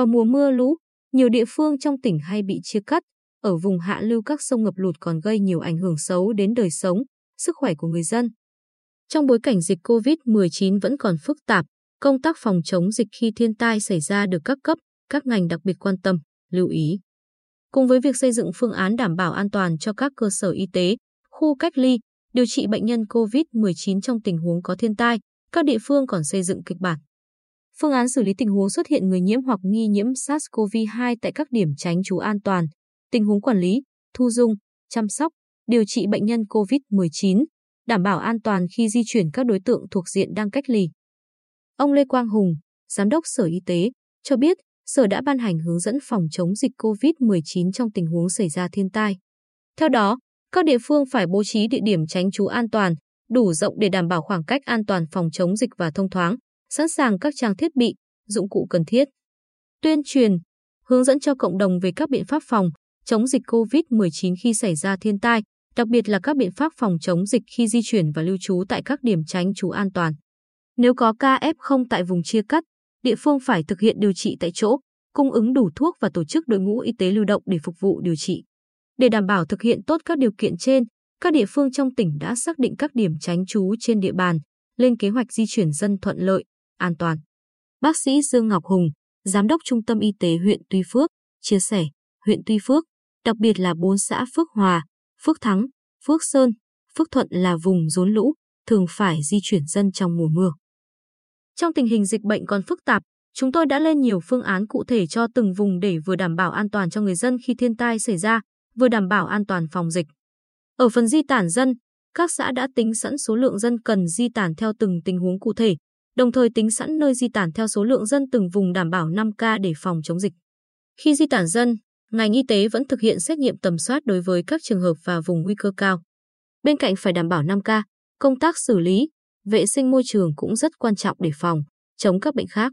Vào mùa mưa lũ, nhiều địa phương trong tỉnh hay bị chia cắt, ở vùng hạ lưu các sông ngập lụt còn gây nhiều ảnh hưởng xấu đến đời sống, sức khỏe của người dân. Trong bối cảnh dịch COVID-19 vẫn còn phức tạp, công tác phòng chống dịch khi thiên tai xảy ra được các cấp, các ngành đặc biệt quan tâm, lưu ý. Cùng với việc xây dựng phương án đảm bảo an toàn cho các cơ sở y tế, khu cách ly, điều trị bệnh nhân COVID-19 trong tình huống có thiên tai, các địa phương còn xây dựng kịch bản. Phương án xử lý tình huống xuất hiện người nhiễm hoặc nghi nhiễm SARS-CoV-2 tại các điểm tránh trú an toàn, tình huống quản lý, thu dung, chăm sóc, điều trị bệnh nhân COVID-19, đảm bảo an toàn khi di chuyển các đối tượng thuộc diện đang cách ly. Ông Lê Quang Hùng, Giám đốc Sở Y tế, cho biết Sở đã ban hành hướng dẫn phòng chống dịch COVID-19 trong tình huống xảy ra thiên tai. Theo đó, các địa phương phải bố trí địa điểm tránh trú an toàn, đủ rộng để đảm bảo khoảng cách an toàn phòng chống dịch và thông thoáng, sẵn sàng các trang thiết bị, dụng cụ cần thiết. Tuyên truyền, hướng dẫn cho cộng đồng về các biện pháp phòng, chống dịch COVID-19 khi xảy ra thiên tai, đặc biệt là các biện pháp phòng chống dịch khi di chuyển và lưu trú tại các điểm tránh trú an toàn. Nếu có ca F0 tại vùng chia cắt, địa phương phải thực hiện điều trị tại chỗ, cung ứng đủ thuốc và tổ chức đội ngũ y tế lưu động để phục vụ điều trị. Để đảm bảo thực hiện tốt các điều kiện trên, các địa phương trong tỉnh đã xác định các điểm tránh trú trên địa bàn, lên kế hoạch di chuyển dân thuận lợi, an toàn. Bác sĩ Dương Ngọc Hùng, Giám đốc Trung tâm Y tế huyện Tuy Phước, chia sẻ, huyện Tuy Phước, đặc biệt là bốn xã Phước Hòa, Phước Thắng, Phước Sơn, Phước Thuận là vùng rốn lũ, thường phải di chuyển dân trong mùa mưa. Trong tình hình dịch bệnh còn phức tạp, chúng tôi đã lên nhiều phương án cụ thể cho từng vùng để vừa đảm bảo an toàn cho người dân khi thiên tai xảy ra, vừa đảm bảo an toàn phòng dịch. Ở phần di tản dân, các xã đã tính sẵn số lượng dân cần di tản theo từng tình huống cụ thể, đồng thời tính sẵn nơi di tản theo số lượng dân từng vùng đảm bảo 5K để phòng chống dịch. Khi di tản dân, ngành y tế vẫn thực hiện xét nghiệm tầm soát đối với các trường hợp và vùng nguy cơ cao. Bên cạnh phải đảm bảo 5K, công tác xử lý, vệ sinh môi trường cũng rất quan trọng để phòng, chống các bệnh khác.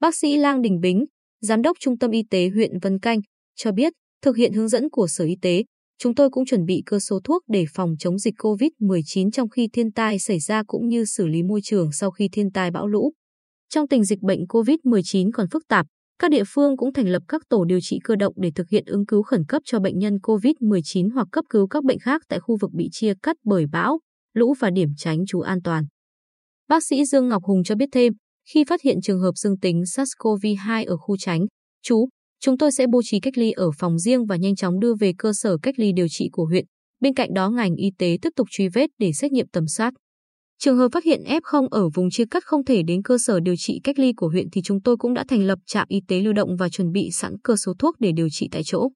Bác sĩ Lang Đình Bính, Giám đốc Trung tâm Y tế huyện Vân Canh, cho biết, thực hiện hướng dẫn của Sở Y tế, chúng tôi cũng chuẩn bị cơ số thuốc để phòng chống dịch COVID-19 trong khi thiên tai xảy ra cũng như xử lý môi trường sau khi thiên tai bão lũ. Trong tình dịch bệnh COVID-19 còn phức tạp, các địa phương cũng thành lập các tổ điều trị cơ động để thực hiện ứng cứu khẩn cấp cho bệnh nhân COVID-19 hoặc cấp cứu các bệnh khác tại khu vực bị chia cắt bởi bão, lũ và điểm tránh trú an toàn. Bác sĩ Dương Ngọc Hùng cho biết thêm, khi phát hiện trường hợp dương tính SARS-CoV-2 ở khu tránh, trú, chúng tôi sẽ bố trí cách ly ở phòng riêng và nhanh chóng đưa về cơ sở cách ly điều trị của huyện. Bên cạnh đó, ngành y tế tiếp tục truy vết để xét nghiệm tầm soát. Trường hợp phát hiện F0 ở vùng chia cắt không thể đến cơ sở điều trị cách ly của huyện thì chúng tôi cũng đã thành lập trạm y tế lưu động và chuẩn bị sẵn cơ số thuốc để điều trị tại chỗ.